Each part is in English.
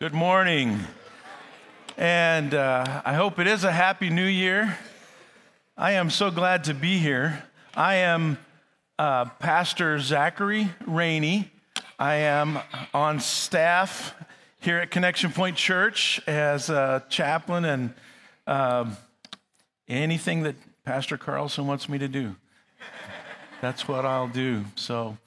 Good morning. And uh, I hope it is a happy new year. I am so glad to be here. I am uh, Pastor Zachary Rainey. I am on staff here at Connection Point Church as a chaplain and uh, anything that Pastor Carlson wants me to do. That's what I'll do. So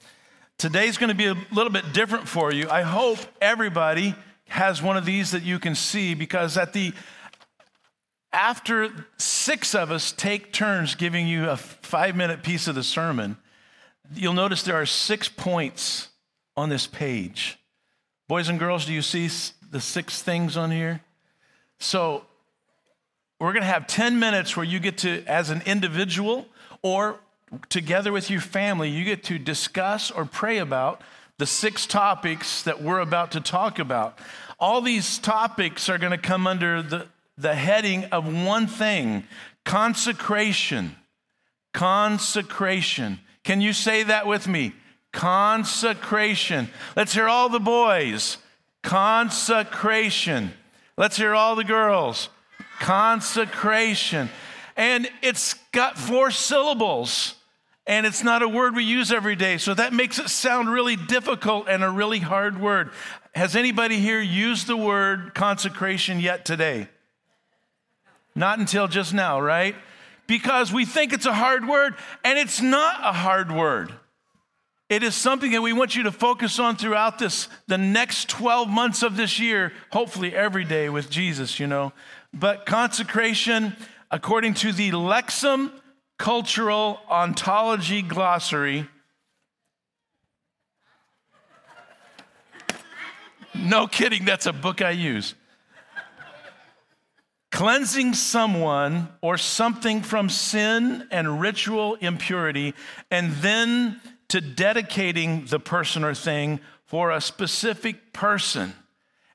today's going to be a little bit different for you. I hope everybody has one of these that you can see because at the after six of us take turns giving you a five minute piece of the sermon, you'll notice there are six points on this page. Boys and girls, do you see the six things on here? So we're going to have 10 minutes where you get to, as an individual or together with your family, you get to discuss or pray about the six topics that we're about to talk about. All these topics are going to come under the, the heading of one thing consecration. Consecration. Can you say that with me? Consecration. Let's hear all the boys. Consecration. Let's hear all the girls. Consecration. And it's got four syllables and it's not a word we use every day. So that makes it sound really difficult and a really hard word. Has anybody here used the word consecration yet today? Not until just now, right? Because we think it's a hard word, and it's not a hard word. It is something that we want you to focus on throughout this, the next 12 months of this year, hopefully every day with Jesus, you know. But consecration, according to the Lexham Cultural Ontology Glossary. No kidding, that's a book I use. Cleansing someone or something from sin and ritual impurity, and then to dedicating the person or thing for a specific person.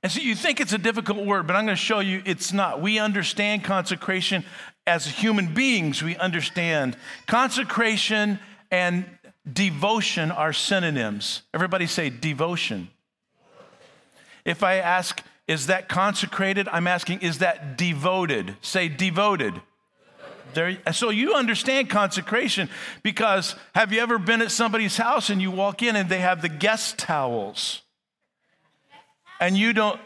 And so you think it's a difficult word, but I'm going to show you it's not. We understand consecration as human beings, we understand consecration and devotion are synonyms. Everybody say devotion. If I ask, is that consecrated? I'm asking, is that devoted? Say devoted. There, so you understand consecration because have you ever been at somebody's house and you walk in and they have the guest towels? And you don't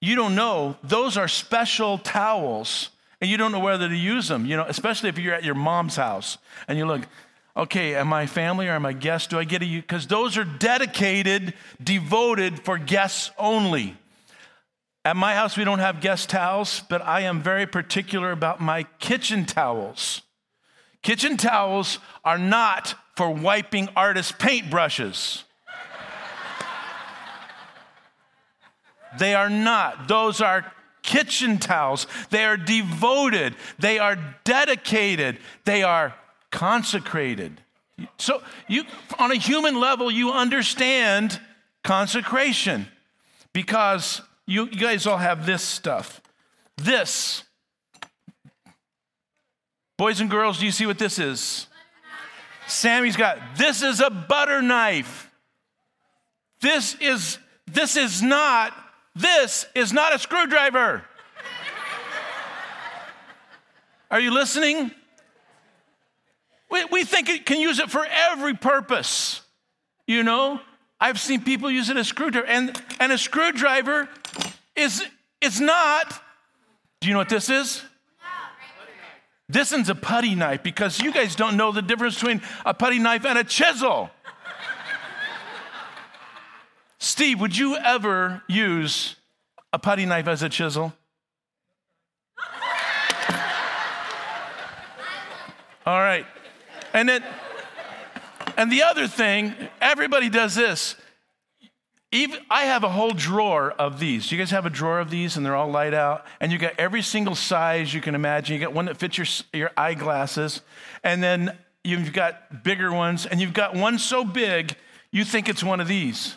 you don't know those are special towels and you don't know whether to use them, you know, especially if you're at your mom's house and you look, okay, am I family or am I guest? Do I get a, because those are dedicated, devoted for guests only. At my house, we don't have guest towels, but I am very particular about my kitchen towels. Kitchen towels are not for wiping artist paintbrushes. they are not. Those are kitchen towels. They are devoted, they are dedicated, they are consecrated. So, you, on a human level, you understand consecration because you, you guys all have this stuff. This. Boys and girls, do you see what this is? Sammy's got this is a butter knife. This is this is not this is not a screwdriver. Are you listening? We, we think it can use it for every purpose. You know, I've seen people use it as a screwdriver, and, and a screwdriver is, is not. Do you know what this is? This is a putty knife because you guys don't know the difference between a putty knife and a chisel. Steve, would you ever use a putty knife as a chisel? All right. And then, and the other thing, everybody does this. Even, I have a whole drawer of these. You guys have a drawer of these and they're all light out. And you got every single size you can imagine. You got one that fits your, your eyeglasses. And then you've got bigger ones. And you've got one so big, you think it's one of these.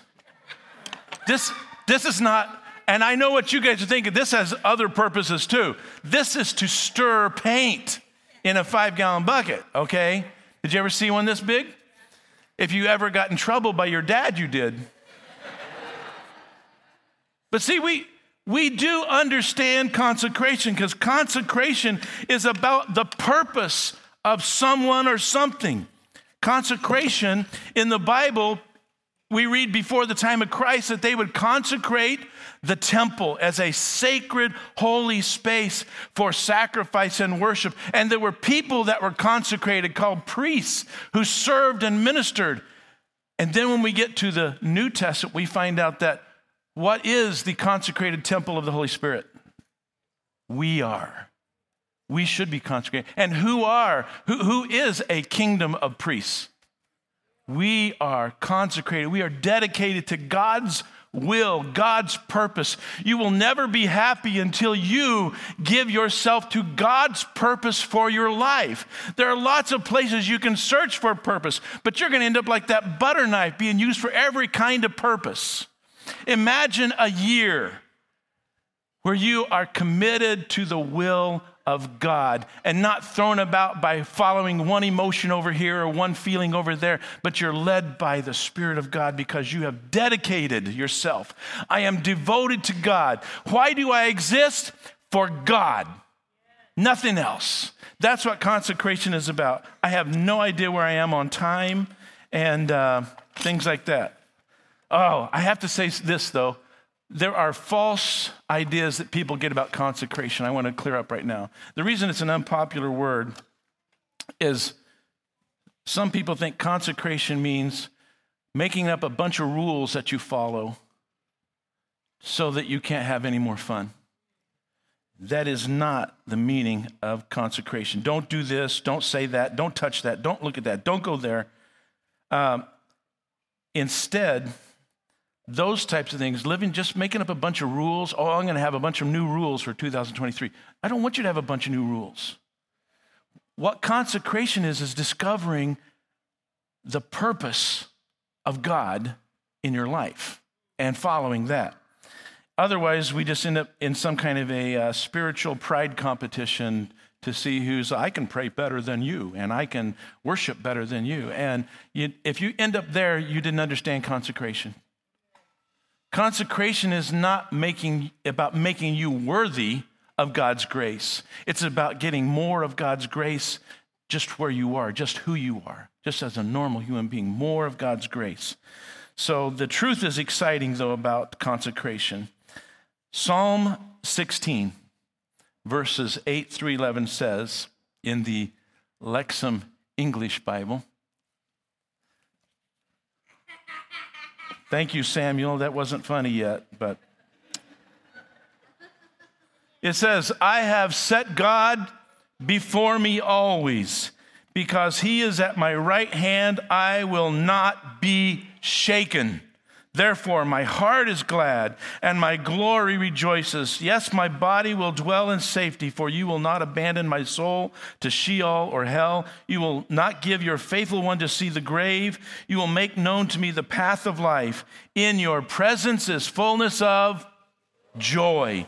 This, this is not, and I know what you guys are thinking, this has other purposes too. This is to stir paint in a five gallon bucket, okay? Did you ever see one this big? If you ever got in trouble by your dad, you did. but see, we, we do understand consecration because consecration is about the purpose of someone or something. Consecration in the Bible, we read before the time of Christ that they would consecrate the temple as a sacred, holy space for sacrifice and worship. And there were people that were consecrated called priests who served and ministered. And then when we get to the New Testament, we find out that what is the consecrated temple of the Holy Spirit? We are. We should be consecrated. And who are? Who, who is a kingdom of priests? We are consecrated. We are dedicated to God's will, God's purpose. You will never be happy until you give yourself to God's purpose for your life. There are lots of places you can search for purpose, but you're going to end up like that butter knife being used for every kind of purpose. Imagine a year where you are committed to the will of God and not thrown about by following one emotion over here or one feeling over there, but you're led by the Spirit of God because you have dedicated yourself. I am devoted to God. Why do I exist? For God, nothing else. That's what consecration is about. I have no idea where I am on time and uh, things like that. Oh, I have to say this though. There are false ideas that people get about consecration. I want to clear up right now. The reason it's an unpopular word is some people think consecration means making up a bunch of rules that you follow so that you can't have any more fun. That is not the meaning of consecration. Don't do this, don't say that, don't touch that, don't look at that, don't go there. Um, instead, those types of things, living just making up a bunch of rules. Oh, I'm going to have a bunch of new rules for 2023. I don't want you to have a bunch of new rules. What consecration is, is discovering the purpose of God in your life and following that. Otherwise, we just end up in some kind of a uh, spiritual pride competition to see who's, I can pray better than you and I can worship better than you. And you, if you end up there, you didn't understand consecration. Consecration is not making, about making you worthy of God's grace. It's about getting more of God's grace just where you are, just who you are, just as a normal human being, more of God's grace. So the truth is exciting, though, about consecration. Psalm 16, verses 8 through 11 says in the Lexham English Bible, Thank you, Samuel. That wasn't funny yet, but it says, I have set God before me always. Because he is at my right hand, I will not be shaken. Therefore, my heart is glad and my glory rejoices. Yes, my body will dwell in safety, for you will not abandon my soul to Sheol or hell. You will not give your faithful one to see the grave. You will make known to me the path of life. In your presence is fullness of joy,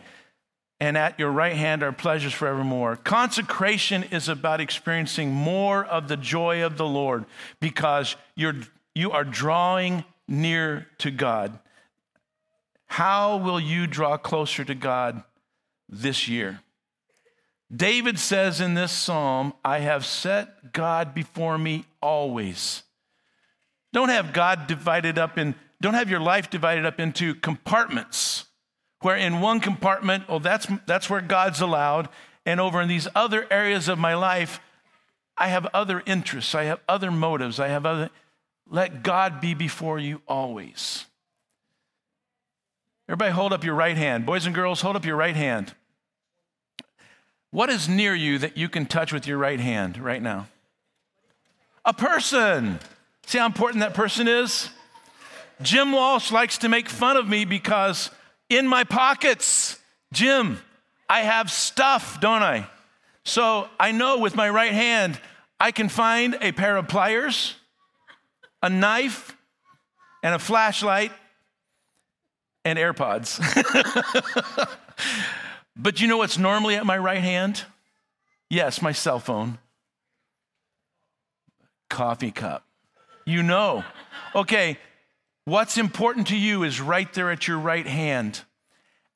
and at your right hand are pleasures forevermore. Consecration is about experiencing more of the joy of the Lord because you're, you are drawing near to God. How will you draw closer to God this year? David says in this psalm, I have set God before me always. Don't have God divided up in, don't have your life divided up into compartments, where in one compartment, oh, that's, that's where God's allowed. And over in these other areas of my life, I have other interests, I have other motives, I have other. Let God be before you always. Everybody, hold up your right hand. Boys and girls, hold up your right hand. What is near you that you can touch with your right hand right now? A person. See how important that person is? Jim Walsh likes to make fun of me because in my pockets, Jim, I have stuff, don't I? So I know with my right hand, I can find a pair of pliers a knife, and a flashlight and AirPods. but you know what's normally at my right hand? Yes, my cell phone. Coffee cup. You know. Okay, what's important to you is right there at your right hand.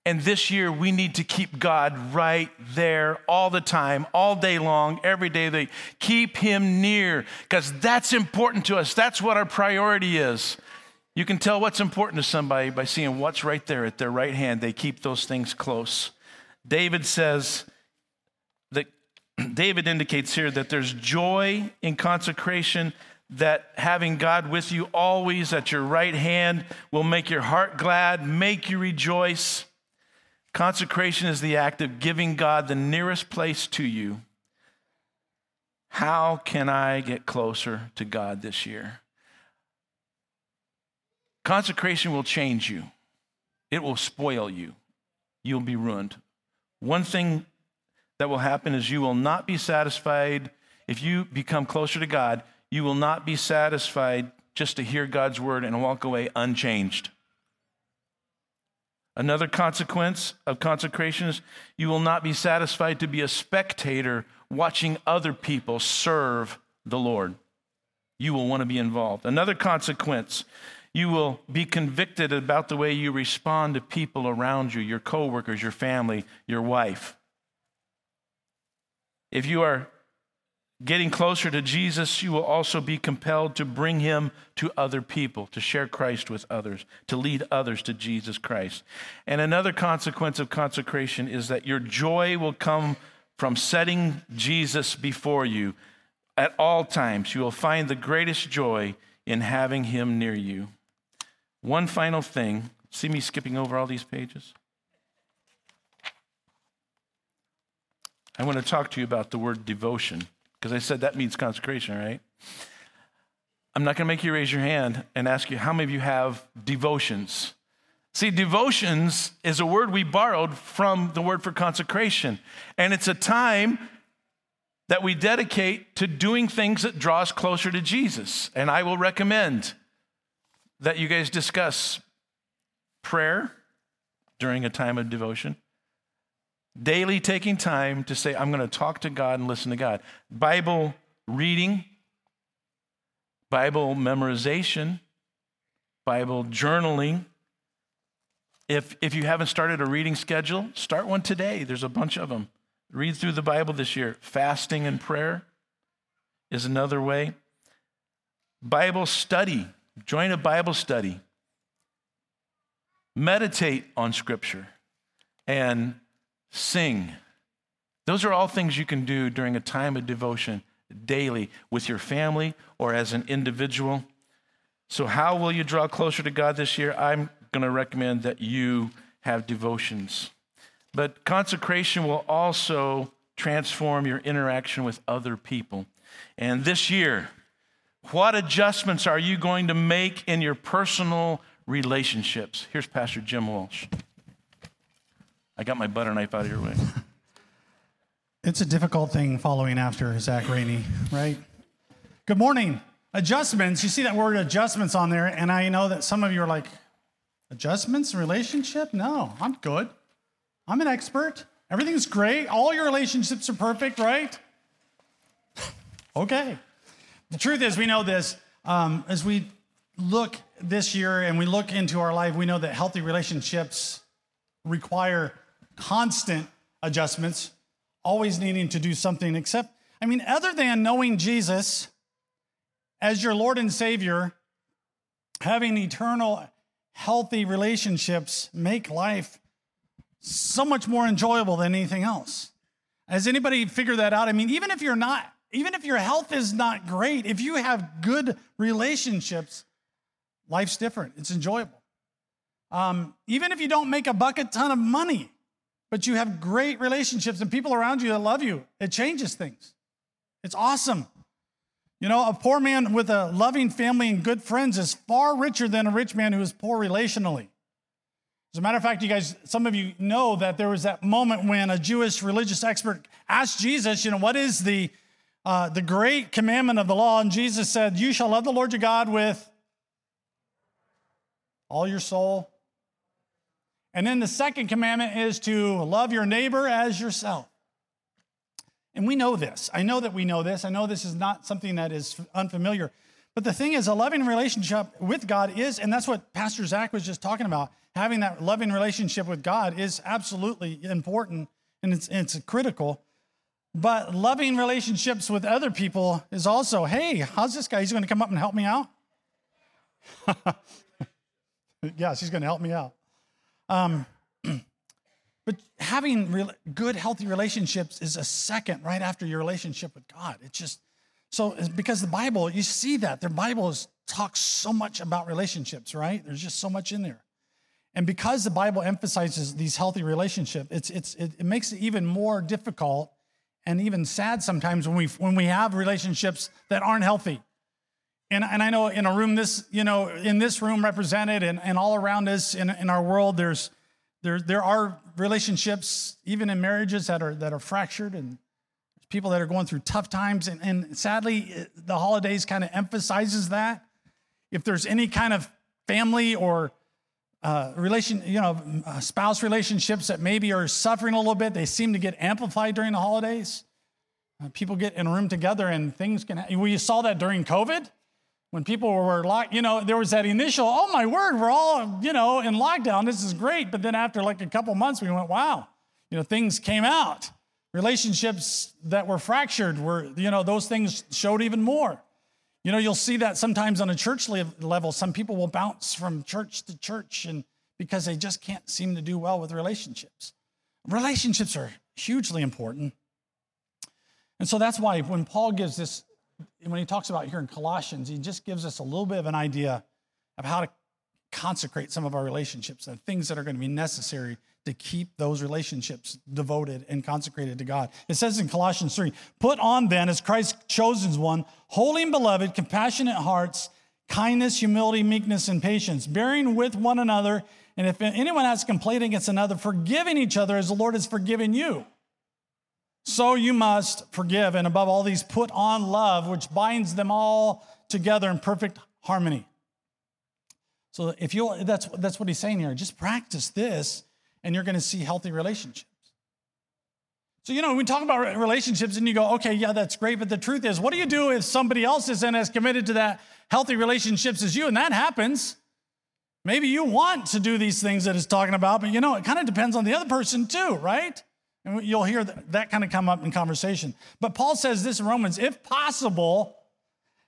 And this year, we need to keep God right there all the time, all day long, every day. They keep Him near because that's important to us. That's what our priority is. You can tell what's important to somebody by seeing what's right there at their right hand. They keep those things close. David says that David indicates here that there's joy in consecration, that having God with you always at your right hand will make your heart glad, make you rejoice. Consecration is the act of giving God the nearest place to you. How can I get closer to God this year? Consecration will change you, it will spoil you. You'll be ruined. One thing that will happen is you will not be satisfied. If you become closer to God, you will not be satisfied just to hear God's word and walk away unchanged. Another consequence of consecration is you will not be satisfied to be a spectator watching other people serve the Lord. You will want to be involved. Another consequence, you will be convicted about the way you respond to people around you, your coworkers, your family, your wife. If you are getting closer to Jesus, you will also be compelled to bring him to other people, to share Christ with others, to lead others to Jesus Christ. And another consequence of consecration is that your joy will come from setting Jesus before you at all times. You will find the greatest joy in having him near you. One final thing. See me skipping over all these pages? I want to talk to you about the word devotion because I said that means consecration, right? I'm not going to make you raise your hand and ask you how many of you have devotions. See, devotions is a word we borrowed from the word for consecration, and it's a time that we dedicate to doing things that draw us closer to Jesus. And I will recommend that you guys discuss prayer during a time of devotion Daily taking time to say, I'm going to talk to God and listen to God. Bible reading, Bible memorization, Bible journaling. If, if you haven't started a reading schedule, start one today. There's a bunch of them. Read through the Bible this year. Fasting and prayer is another way. Bible study. Join a Bible study. Meditate on Scripture. And sing. Those are all things you can do during a time of devotion daily with your family or as an individual. So, how will you draw closer to God this year? I'm going to recommend that you have devotions. But consecration will also transform your interaction with other people. And this year, what adjustments are you going to make in your personal relationships? Here's Pastor Jim Walsh. I got my butter knife out of your way. It's a difficult thing following after Zach Rainey, right? Good morning. Adjustments. You see that word adjustments on there, and I know that some of you are like, adjustments, relationship? No, I'm good. I'm an expert. Everything's great. All your relationships are perfect, right? okay. The truth is, we know this. Um, as we look this year and we look into our life, we know that healthy relationships require constant adjustments, always needing to do something, except, I mean, other than knowing Jesus as your Lord and Savior, having eternal, healthy relationships make life so much more enjoyable than anything else. Has anybody figured that out? I mean, even if you're not, even if your health is not great, if you have good relationships, life's different. It's enjoyable. Um, even if you don't make a bucket ton of money, but you have great relationships and people around you that love you, it changes things. It's awesome. You know, a poor man with a loving family and good friends is far richer than a rich man who is poor relationally. As a matter of fact, you guys, some of you know that there was that moment when a Jewish religious expert asked Jesus, you know, what is the uh, the great commandment of the law? And Jesus said, "You shall love the Lord your God with all your soul, and then the second commandment is to love your neighbor as yourself. And we know this. I know that we know this. I know this is not something that is unfamiliar. But the thing is, a loving relationship with God is, and that's what Pastor Zach was just talking about, having that loving relationship with God is absolutely important and it's, it's critical. But loving relationships with other people is also, hey, how's this guy? He's going to come up and help me out? yeah, he's going to help me out. Um, but having re- good, healthy relationships is a second right after your relationship with God. It's just so because the Bible, you see that the Bible talks so much about relationships, right? There's just so much in there. And because the Bible emphasizes these healthy relationships, it's, it's, it, it makes it even more difficult and even sad sometimes when we, when we have relationships that aren't healthy. And, and I know in a room this, you know, in this room represented and, and all around us in, in our world, there's, there, there are relationships, even in marriages that are, that are fractured and people that are going through tough times. And, and sadly, the holidays kind of emphasizes that. If there's any kind of family or uh, relation, you know, uh, spouse relationships that maybe are suffering a little bit, they seem to get amplified during the holidays. Uh, people get in a room together and things can, well, you saw that during COVID when people were locked, you know, there was that initial, oh my word, we're all, you know, in lockdown. This is great. But then after like a couple months, we went, wow, you know, things came out. Relationships that were fractured were, you know, those things showed even more. You know, you'll see that sometimes on a church level. Some people will bounce from church to church and because they just can't seem to do well with relationships. Relationships are hugely important. And so that's why when Paul gives this, when he talks about here in Colossians, he just gives us a little bit of an idea of how to consecrate some of our relationships and things that are going to be necessary to keep those relationships devoted and consecrated to God. It says in Colossians 3 Put on then, as Christ's chosen one, holy and beloved, compassionate hearts, kindness, humility, meekness, and patience, bearing with one another. And if anyone has complaint against another, forgiving each other as the Lord has forgiven you. So you must forgive. And above all these, put on love, which binds them all together in perfect harmony. So if you that's that's what he's saying here. Just practice this and you're going to see healthy relationships. So, you know, we talk about relationships and you go, okay, yeah, that's great. But the truth is, what do you do if somebody else isn't as committed to that healthy relationships as you? And that happens. Maybe you want to do these things that it's talking about, but you know, it kind of depends on the other person too, right? And you'll hear that, that kind of come up in conversation. But Paul says this in Romans if possible,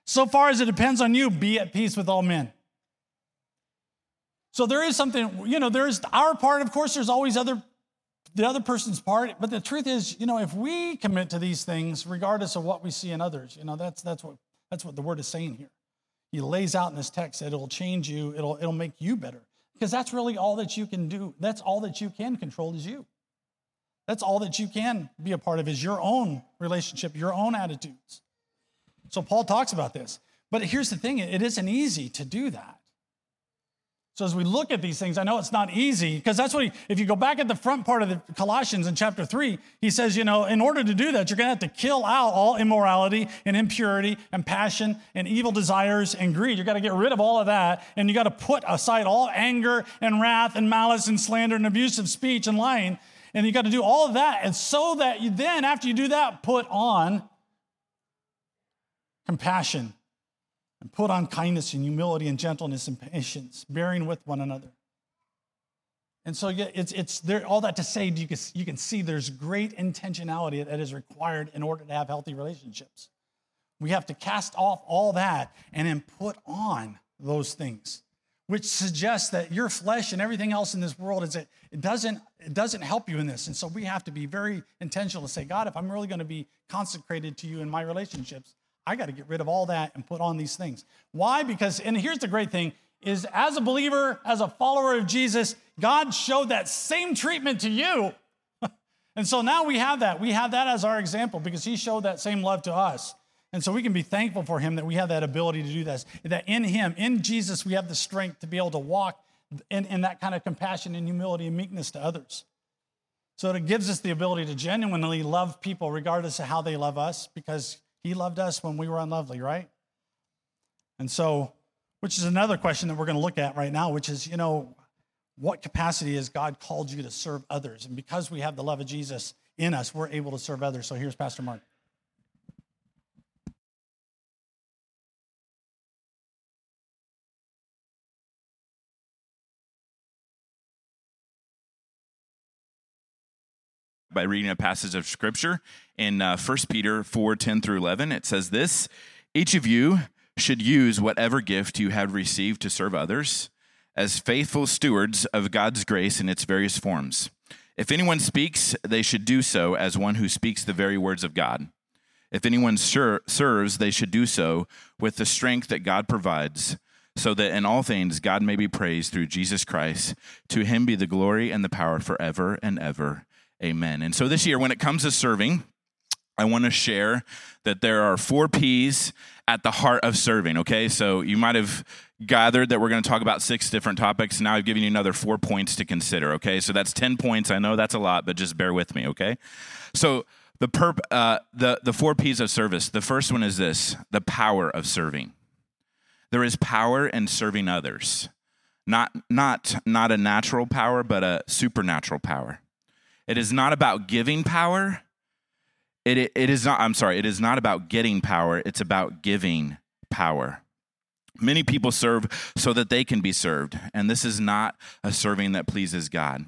so far as it depends on you, be at peace with all men. So there is something, you know, there's our part, of course, there's always other the other person's part. But the truth is, you know, if we commit to these things, regardless of what we see in others, you know, that's that's what that's what the word is saying here. He lays out in this text that it'll change you, it'll it'll make you better. Because that's really all that you can do. That's all that you can control is you. That's all that you can be a part of is your own relationship, your own attitudes. So Paul talks about this. But here's the thing, it isn't easy to do that. So as we look at these things, I know it's not easy because that's what he, if you go back at the front part of the Colossians in chapter three, he says, you know, in order to do that, you're going to have to kill out all immorality and impurity and passion and evil desires and greed. You got to get rid of all of that. And you got to put aside all anger and wrath and malice and slander and abusive speech and lying. And you got to do all of that. And so that you then, after you do that, put on compassion and put on kindness and humility and gentleness and patience, bearing with one another. And so it's, it's there, all that to say, you can, you can see there's great intentionality that is required in order to have healthy relationships. We have to cast off all that and then put on those things, which suggests that your flesh and everything else in this world is it, it doesn't it doesn't help you in this. And so we have to be very intentional to say, God, if I'm really going to be consecrated to you in my relationships, I got to get rid of all that and put on these things. Why? Because, and here's the great thing is as a believer, as a follower of Jesus, God showed that same treatment to you. and so now we have that. We have that as our example because he showed that same love to us. And so we can be thankful for him that we have that ability to do this, that in him, in Jesus, we have the strength to be able to walk in, in that kind of compassion and humility and meekness to others. So it gives us the ability to genuinely love people regardless of how they love us because he loved us when we were unlovely, right? And so, which is another question that we're going to look at right now, which is, you know, what capacity has God called you to serve others? And because we have the love of Jesus in us, we're able to serve others. So here's Pastor Mark. By reading a passage of scripture in uh, 1 Peter 4 10 through 11. It says this Each of you should use whatever gift you have received to serve others as faithful stewards of God's grace in its various forms. If anyone speaks, they should do so as one who speaks the very words of God. If anyone ser- serves, they should do so with the strength that God provides so that in all things God may be praised through Jesus Christ. To him be the glory and the power forever and ever. Amen. And so this year, when it comes to serving, I want to share that there are four P's at the heart of serving, okay? So you might have gathered that we're going to talk about six different topics. Now I've given you another four points to consider, okay? So that's 10 points. I know that's a lot, but just bear with me, okay? So the, perp, uh, the, the four P's of service. The first one is this the power of serving. There is power in serving others. Not, not, not a natural power, but a supernatural power. It is not about giving power. It, it, it is not, I'm sorry, it is not about getting power. It's about giving power. Many people serve so that they can be served, and this is not a serving that pleases God.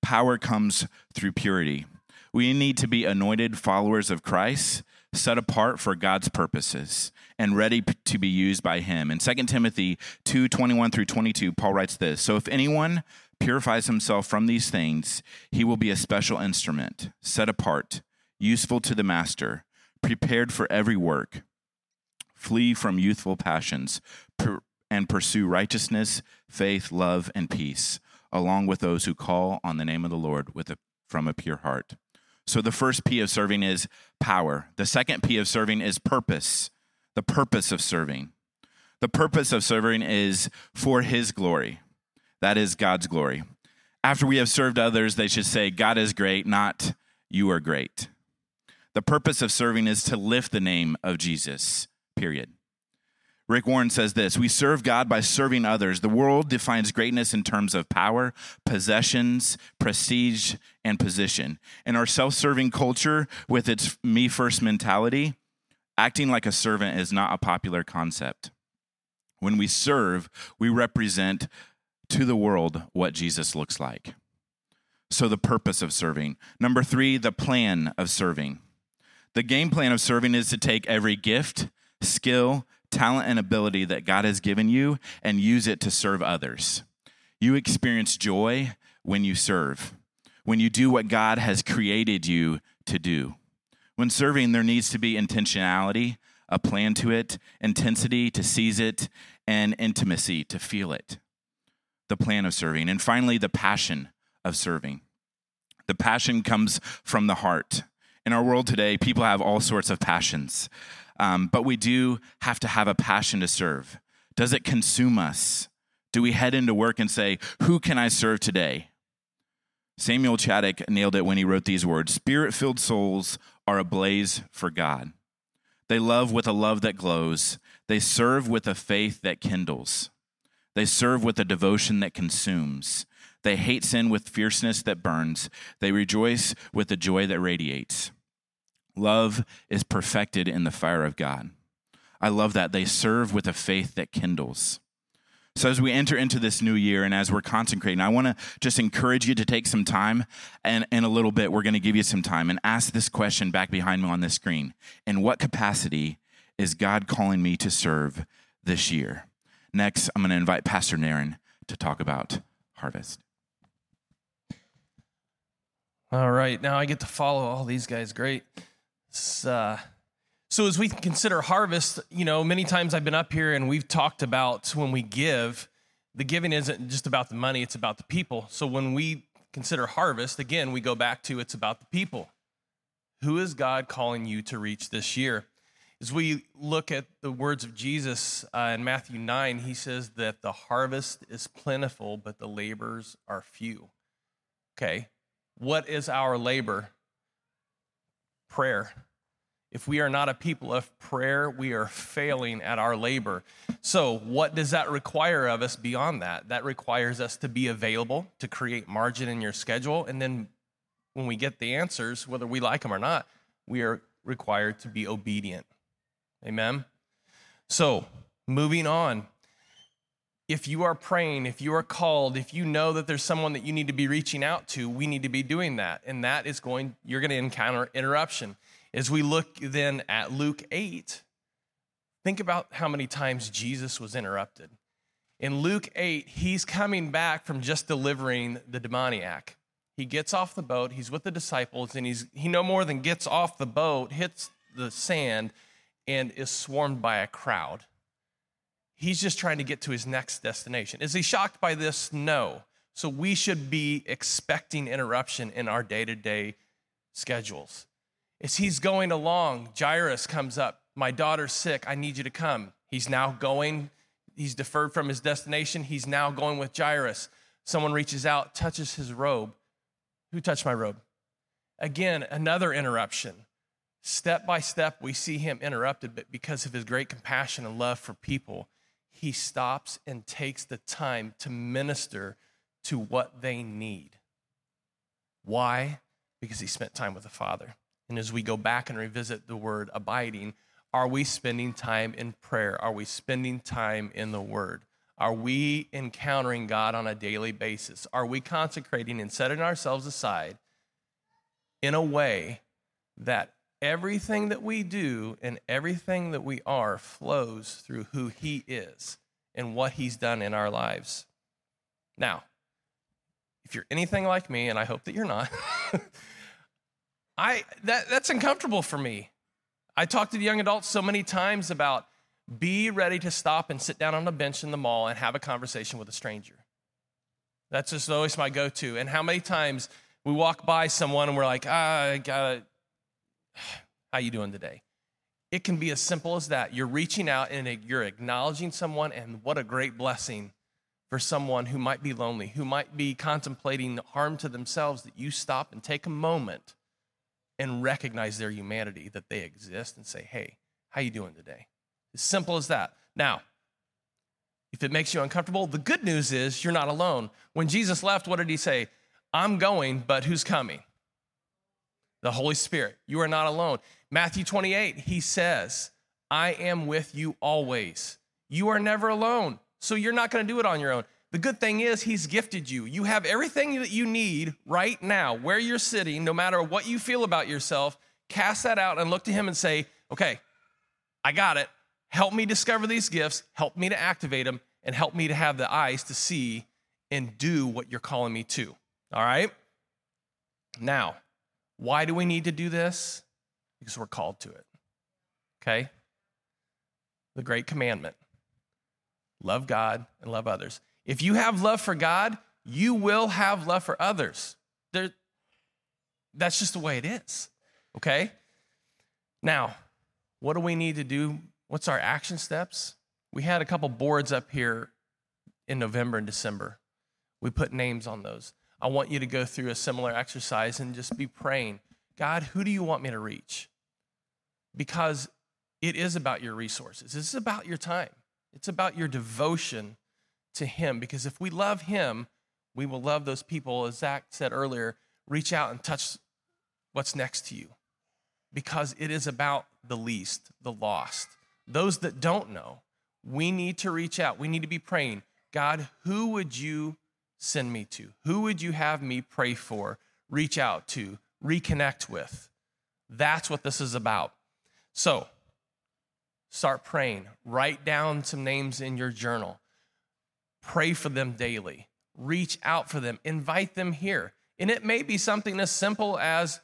Power comes through purity. We need to be anointed followers of Christ set apart for God's purposes and ready to be used by him. In 2 Timothy 2 21 through 22, Paul writes this So if anyone purifies himself from these things, he will be a special instrument, set apart, useful to the master, prepared for every work. Flee from youthful passions and pursue righteousness, faith, love, and peace, along with those who call on the name of the Lord with a, from a pure heart. So the first P of serving is power. The second P of serving is purpose, the purpose of serving. The purpose of serving is for his glory. That is God's glory. After we have served others, they should say, God is great, not you are great. The purpose of serving is to lift the name of Jesus, period. Rick Warren says this We serve God by serving others. The world defines greatness in terms of power, possessions, prestige, and position. In our self serving culture, with its me first mentality, acting like a servant is not a popular concept. When we serve, we represent to the world what Jesus looks like. So, the purpose of serving. Number three, the plan of serving. The game plan of serving is to take every gift, skill, talent and ability that God has given you and use it to serve others. You experience joy when you serve, when you do what God has created you to do. When serving, there needs to be intentionality, a plan to it, intensity to seize it, and intimacy to feel it. The plan of serving. And finally, the passion of serving. The passion comes from the heart. In our world today, people have all sorts of passions. Um, but we do have to have a passion to serve. Does it consume us? Do we head into work and say, Who can I serve today? Samuel Chadwick nailed it when he wrote these words Spirit filled souls are ablaze for God. They love with a love that glows, they serve with a faith that kindles, they serve with a devotion that consumes. They hate sin with fierceness that burns. They rejoice with a joy that radiates. Love is perfected in the fire of God. I love that. They serve with a faith that kindles. So, as we enter into this new year and as we're consecrating, I want to just encourage you to take some time. And in a little bit, we're going to give you some time and ask this question back behind me on the screen In what capacity is God calling me to serve this year? Next, I'm going to invite Pastor Naren to talk about harvest. All right. Now I get to follow all these guys. Great. Uh, so as we consider harvest, you know, many times I've been up here and we've talked about when we give, the giving isn't just about the money, it's about the people. So when we consider harvest, again, we go back to it's about the people. Who is God calling you to reach this year? As we look at the words of Jesus uh, in Matthew 9, he says that the harvest is plentiful, but the laborers are few. Okay, what is our labor? prayer. If we are not a people of prayer, we are failing at our labor. So, what does that require of us beyond that? That requires us to be available, to create margin in your schedule. And then when we get the answers, whether we like them or not, we are required to be obedient. Amen? So, moving on. if you are praying, if you are called, if you know that there's someone that you need to be reaching out to, we need to be doing that. And that is going, you're going to encounter interruption. As we look then at Luke 8, think about how many times Jesus was interrupted. In Luke 8, he's coming back from just delivering the demoniac. He gets off the boat, he's with the disciples, and he's he no more than gets off the boat, hits the sand, and is swarmed by a crowd. He's just trying to get to his next destination. Is he shocked by this? No. So we should be expecting interruption in our day to day schedules. As he's going along, Jairus comes up. My daughter's sick. I need you to come. He's now going, he's deferred from his destination. He's now going with Jairus. Someone reaches out, touches his robe. Who touched my robe? Again, another interruption. Step by step, we see him interrupted, but because of his great compassion and love for people, he stops and takes the time to minister to what they need. Why? Because he spent time with the Father. And as we go back and revisit the word abiding, are we spending time in prayer? Are we spending time in the word? Are we encountering God on a daily basis? Are we consecrating and setting ourselves aside in a way that everything that we do and everything that we are flows through who He is and what He's done in our lives? Now, if you're anything like me, and I hope that you're not, I that, that's uncomfortable for me. I talk to the young adults so many times about be ready to stop and sit down on a bench in the mall and have a conversation with a stranger. That's just always my go to. And how many times we walk by someone and we're like, ah, I got how you doing today? It can be as simple as that. You're reaching out and you're acknowledging someone, and what a great blessing for someone who might be lonely, who might be contemplating harm to themselves, that you stop and take a moment and recognize their humanity, that they exist, and say, hey, how you doing today? As simple as that. Now, if it makes you uncomfortable, the good news is you're not alone. When Jesus left, what did he say? I'm going, but who's coming? The Holy Spirit. You are not alone. Matthew 28, he says, I am with you always. You are never alone. So you're not going to do it on your own. The good thing is, he's gifted you. You have everything that you need right now, where you're sitting, no matter what you feel about yourself. Cast that out and look to him and say, Okay, I got it. Help me discover these gifts, help me to activate them, and help me to have the eyes to see and do what you're calling me to. All right? Now, why do we need to do this? Because we're called to it. Okay? The great commandment love God and love others. If you have love for God, you will have love for others. There, that's just the way it is. Okay? Now, what do we need to do What's our action steps? We had a couple boards up here in November and December. We put names on those. I want you to go through a similar exercise and just be praying God, who do you want me to reach? Because it is about your resources, it's about your time, it's about your devotion to Him. Because if we love Him, we will love those people, as Zach said earlier, reach out and touch what's next to you. Because it is about the least, the lost those that don't know, we need to reach out. We need to be praying God, who would you send me to? Who would you have me pray for, reach out to, reconnect with? That's what this is about. So, start praying. Write down some names in your journal. Pray for them daily. Reach out for them. Invite them here. And it may be something as simple as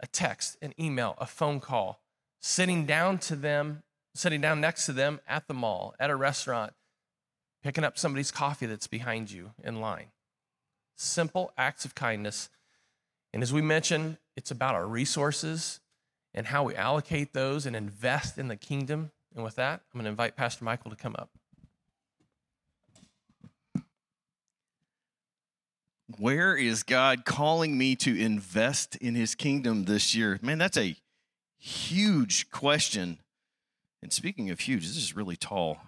a text, an email, a phone call, sitting down to them sitting down next to them at the mall, at a restaurant, picking up somebody's coffee that's behind you in line. Simple acts of kindness. And as we mentioned, it's about our resources and how we allocate those and invest in the kingdom. And with that, I'm going to invite Pastor Michael to come up. Where is God calling me to invest in his kingdom this year? Man, that's a huge question. And speaking of huge, this is really tall.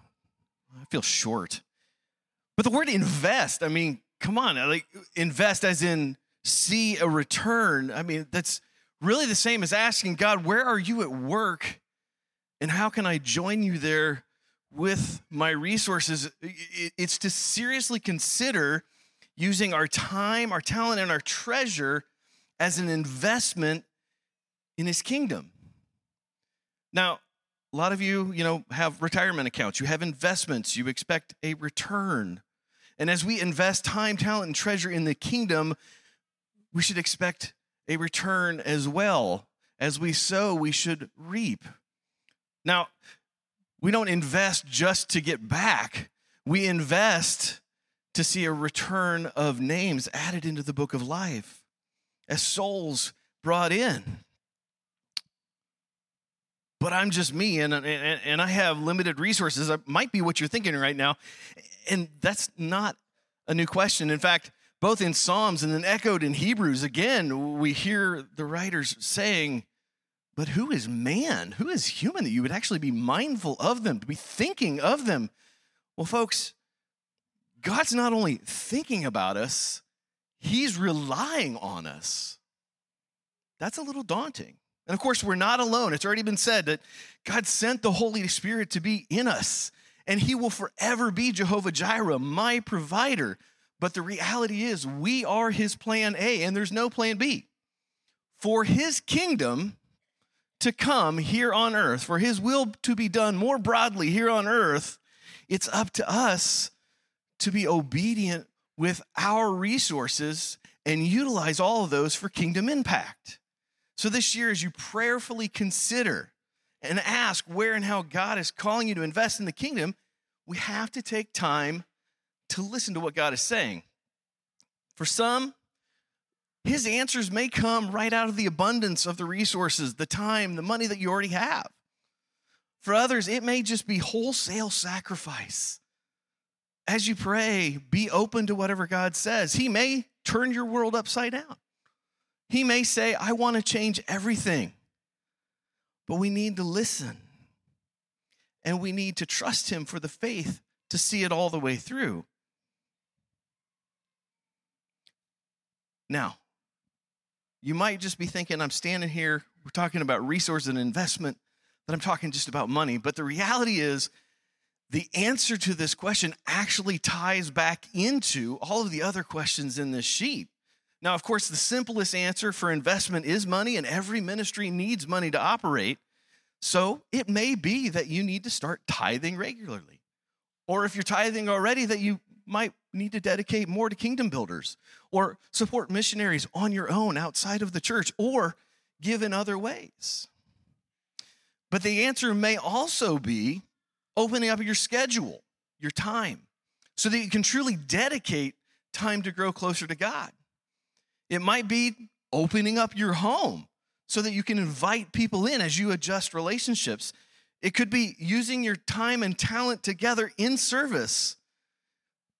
I feel short. But the word invest, I mean, come on, like invest as in see a return. I mean, that's really the same as asking God, where are you at work? And how can I join you there with my resources, it's to seriously consider using our time, our talent, and our treasure as an investment in his kingdom. Now, a lot of you, you know, have retirement accounts, you have investments, you expect a return. And as we invest time, talent, and treasure in the kingdom, we should expect a return as well. As we sow, we should reap. Now, we don't invest just to get back, we invest to see a return of names added into the book of life as souls brought in. But I'm just me and, and, and I have limited resources. That might be what you're thinking right now. And that's not a new question. In fact, both in Psalms and then echoed in Hebrews, again, we hear the writers saying, But who is man? Who is human that you would actually be mindful of them, to be thinking of them? Well, folks, God's not only thinking about us, He's relying on us. That's a little daunting. And of course, we're not alone. It's already been said that God sent the Holy Spirit to be in us, and He will forever be Jehovah Jireh, my provider. But the reality is, we are His plan A, and there's no plan B. For His kingdom to come here on earth, for His will to be done more broadly here on earth, it's up to us to be obedient with our resources and utilize all of those for kingdom impact. So, this year, as you prayerfully consider and ask where and how God is calling you to invest in the kingdom, we have to take time to listen to what God is saying. For some, his answers may come right out of the abundance of the resources, the time, the money that you already have. For others, it may just be wholesale sacrifice as you pray, be open to whatever God says. He may turn your world upside down. He may say, I want to change everything. But we need to listen. And we need to trust Him for the faith to see it all the way through. Now, you might just be thinking, I'm standing here, we're talking about resource and investment, that I'm talking just about money. But the reality is, the answer to this question actually ties back into all of the other questions in this sheet. Now, of course, the simplest answer for investment is money, and every ministry needs money to operate. So it may be that you need to start tithing regularly. Or if you're tithing already, that you might need to dedicate more to kingdom builders or support missionaries on your own outside of the church or give in other ways. But the answer may also be opening up your schedule, your time, so that you can truly dedicate time to grow closer to God. It might be opening up your home so that you can invite people in as you adjust relationships. It could be using your time and talent together in service,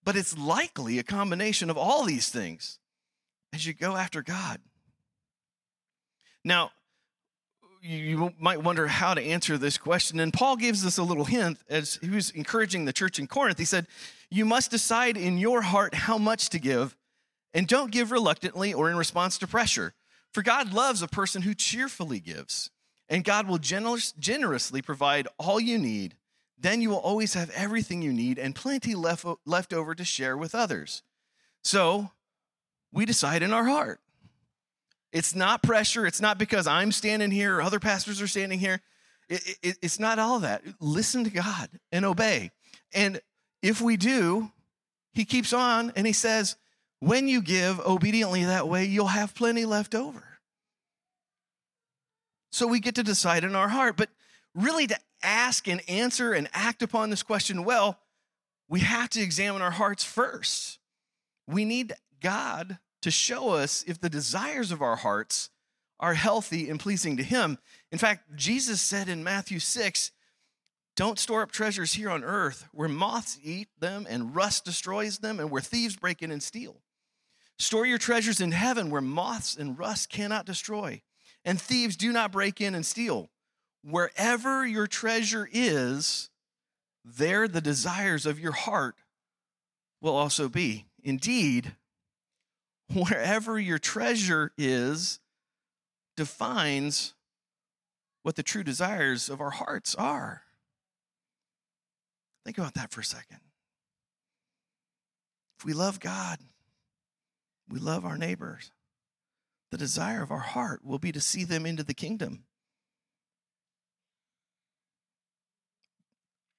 but it's likely a combination of all these things as you go after God. Now, you might wonder how to answer this question. And Paul gives us a little hint as he was encouraging the church in Corinth. He said, You must decide in your heart how much to give, and don't give reluctantly or in response to pressure. For God loves a person who cheerfully gives, and God will generous, generously provide all you need. Then you will always have everything you need and plenty left, left over to share with others. So we decide in our heart it's not pressure. It's not because I'm standing here or other pastors are standing here. It, it, it's not all that. Listen to God and obey. And if we do, he keeps on and he says, when you give obediently that way, you'll have plenty left over. So we get to decide in our heart. But really, to ask and answer and act upon this question well, we have to examine our hearts first. We need God to show us if the desires of our hearts are healthy and pleasing to Him. In fact, Jesus said in Matthew 6, don't store up treasures here on earth where moths eat them and rust destroys them and where thieves break in and steal. Store your treasures in heaven where moths and rust cannot destroy and thieves do not break in and steal. Wherever your treasure is, there the desires of your heart will also be. Indeed, wherever your treasure is defines what the true desires of our hearts are. Think about that for a second. If we love God, we love our neighbors. The desire of our heart will be to see them into the kingdom.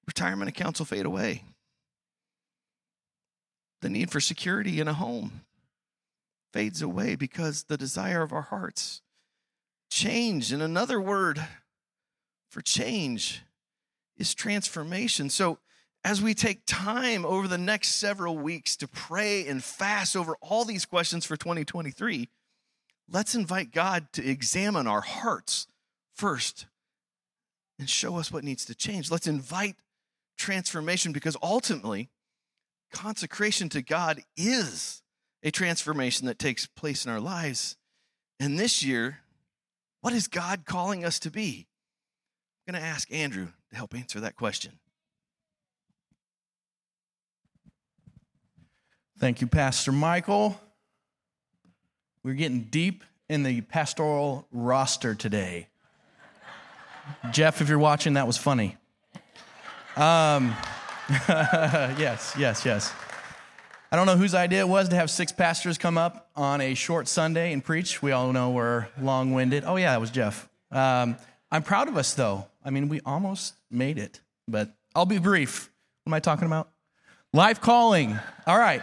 Retirement accounts will fade away. The need for security in a home fades away because the desire of our hearts change. And another word for change is transformation. So, as we take time over the next several weeks to pray and fast over all these questions for 2023, let's invite God to examine our hearts first and show us what needs to change. Let's invite transformation because ultimately, consecration to God is a transformation that takes place in our lives. And this year, what is God calling us to be? I'm going to ask Andrew to help answer that question. Thank you, Pastor Michael. We're getting deep in the pastoral roster today. Jeff, if you're watching, that was funny. Um, yes, yes, yes. I don't know whose idea it was to have six pastors come up on a short Sunday and preach. We all know we're long winded. Oh, yeah, that was Jeff. Um, I'm proud of us, though. I mean, we almost made it, but I'll be brief. What am I talking about? Life calling. All right.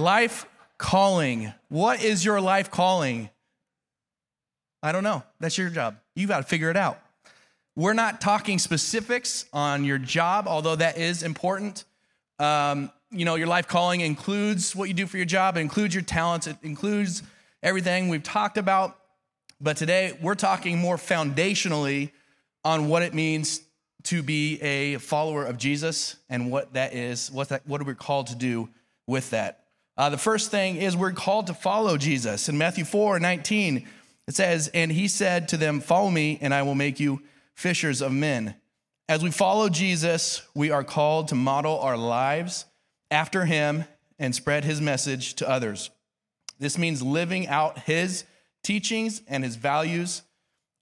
Life calling. What is your life calling? I don't know. That's your job. You got to figure it out. We're not talking specifics on your job, although that is important. Um, you know, your life calling includes what you do for your job, it includes your talents, it includes everything we've talked about. But today we're talking more foundationally on what it means to be a follower of Jesus and what that is, what that, what are we called to do with that. Uh, the first thing is we're called to follow Jesus. In Matthew 4 19, it says, And he said to them, Follow me, and I will make you fishers of men. As we follow Jesus, we are called to model our lives after him and spread his message to others. This means living out his teachings and his values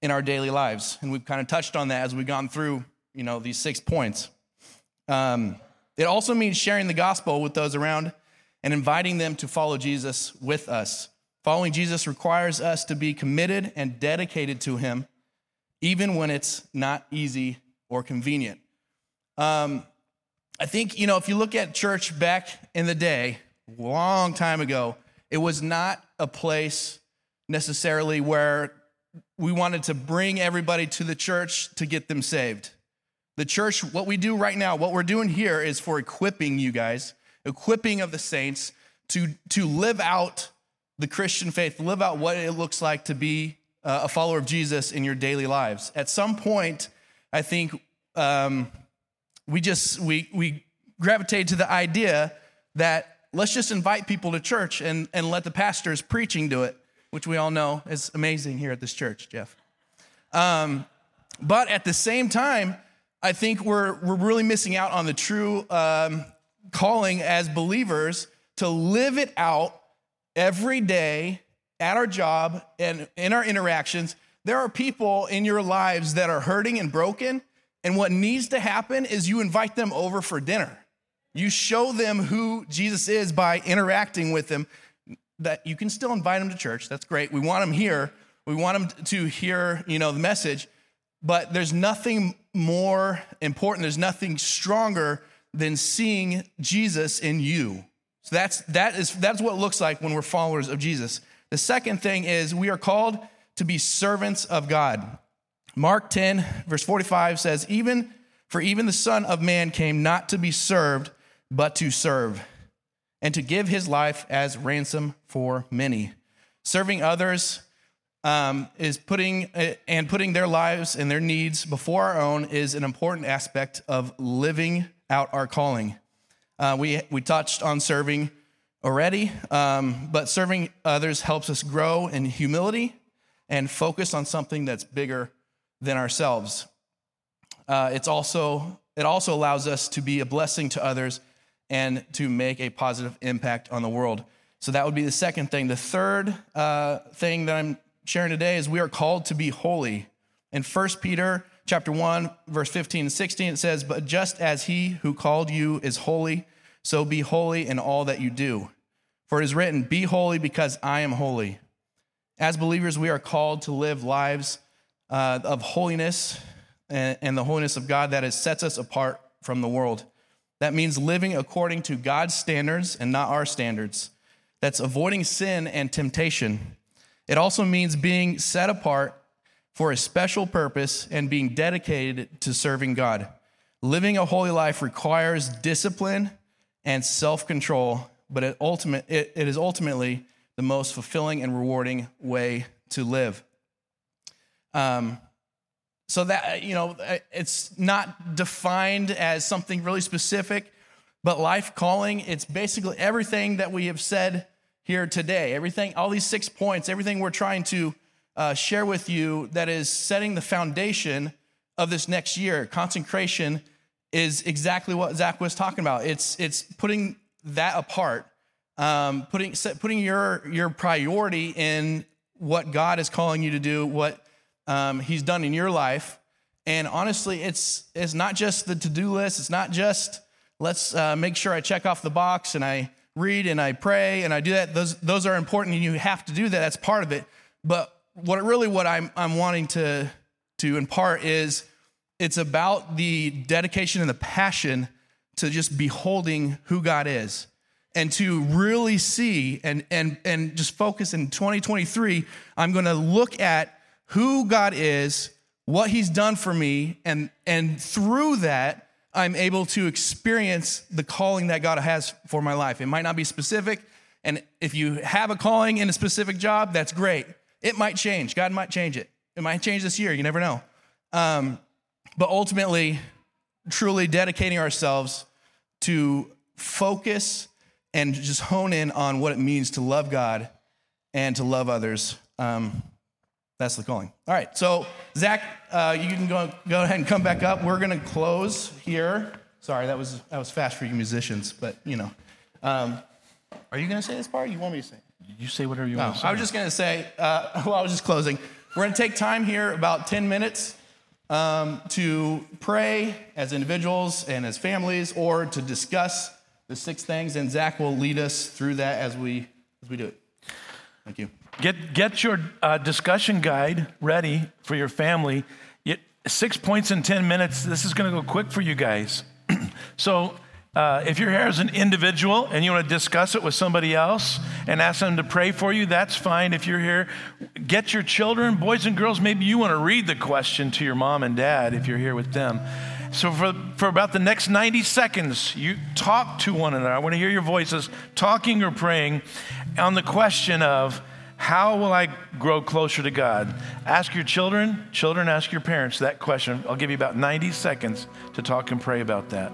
in our daily lives. And we've kind of touched on that as we've gone through, you know, these six points. Um, it also means sharing the gospel with those around and inviting them to follow Jesus with us. Following Jesus requires us to be committed and dedicated to him, even when it's not easy or convenient. Um, I think, you know, if you look at church back in the day, long time ago, it was not a place necessarily where we wanted to bring everybody to the church to get them saved. The church, what we do right now, what we're doing here is for equipping you guys equipping of the saints to, to live out the Christian faith, live out what it looks like to be uh, a follower of Jesus in your daily lives. At some point, I think um, we just we we gravitate to the idea that let's just invite people to church and, and let the pastors preaching do it, which we all know is amazing here at this church, Jeff. Um, but at the same time, I think we're we're really missing out on the true um, calling as believers to live it out every day at our job and in our interactions. There are people in your lives that are hurting and broken. And what needs to happen is you invite them over for dinner. You show them who Jesus is by interacting with them. That you can still invite them to church. That's great. We want them here. We want them to hear, you know, the message. But there's nothing more important. There's nothing stronger than seeing Jesus in you. So that's that is that's what it looks like when we're followers of Jesus. The second thing is we are called to be servants of God. Mark 10 verse 45 says even for even the son of man came not to be served but to serve and to give his life as ransom for many. Serving others um, is putting and putting their lives and their needs before our own is an important aspect of living out our calling. Uh, we, we touched on serving already, um, but serving others helps us grow in humility and focus on something that's bigger than ourselves. Uh, it's also, it also allows us to be a blessing to others and to make a positive impact on the world. So that would be the second thing. The third uh, thing that I'm sharing today is we are called to be holy. In 1 Peter chapter 1, verse 15 and 16, it says, But just as he who called you is holy, so be holy in all that you do. For it is written, Be holy because I am holy. As believers, we are called to live lives uh, of holiness and, and the holiness of God that is, sets us apart from the world. That means living according to God's standards and not our standards. That's avoiding sin and temptation. It also means being set apart for a special purpose and being dedicated to serving God. Living a holy life requires discipline and self control, but it, ultimate, it, it is ultimately the most fulfilling and rewarding way to live. Um, so that, you know, it's not defined as something really specific, but life calling, it's basically everything that we have said here today. Everything, all these six points, everything we're trying to uh, share with you that is setting the foundation of this next year. Consecration is exactly what Zach was talking about. It's, it's putting that apart, um, putting, putting your, your priority in what God is calling you to do, what um, He's done in your life. And honestly, it's, it's not just the to do list, it's not just let's uh, make sure I check off the box and I read and I pray and I do that. Those, those are important and you have to do that. That's part of it. But what really what I'm, I'm wanting to, to impart is it's about the dedication and the passion to just beholding who God is and to really see and, and, and just focus in 2023. I'm going to look at who God is, what He's done for me, and, and through that, I'm able to experience the calling that God has for my life. It might not be specific, and if you have a calling in a specific job, that's great. It might change. God might change it. It might change this year. You never know. Um, but ultimately, truly dedicating ourselves to focus and just hone in on what it means to love God and to love others. Um, that's the calling. All right, so Zach, uh, you can go, go ahead and come back up. We're going to close here. Sorry, that was that was fast for you musicians, but you know. Um, are you going to say this part? you want me to say? You say whatever you no, want to say. I was just going to say. Uh, well, I was just closing. We're going to take time here, about ten minutes, um, to pray as individuals and as families, or to discuss the six things, and Zach will lead us through that as we as we do it. Thank you. Get, get your uh, discussion guide ready for your family. It, six points in 10 minutes. This is going to go quick for you guys. so, uh, if you're here as an individual and you want to discuss it with somebody else and ask them to pray for you, that's fine. If you're here, get your children, boys and girls, maybe you want to read the question to your mom and dad if you're here with them. So, for, for about the next 90 seconds, you talk to one another. I want to hear your voices talking or praying on the question of, how will I grow closer to God? Ask your children, children, ask your parents that question. I'll give you about 90 seconds to talk and pray about that.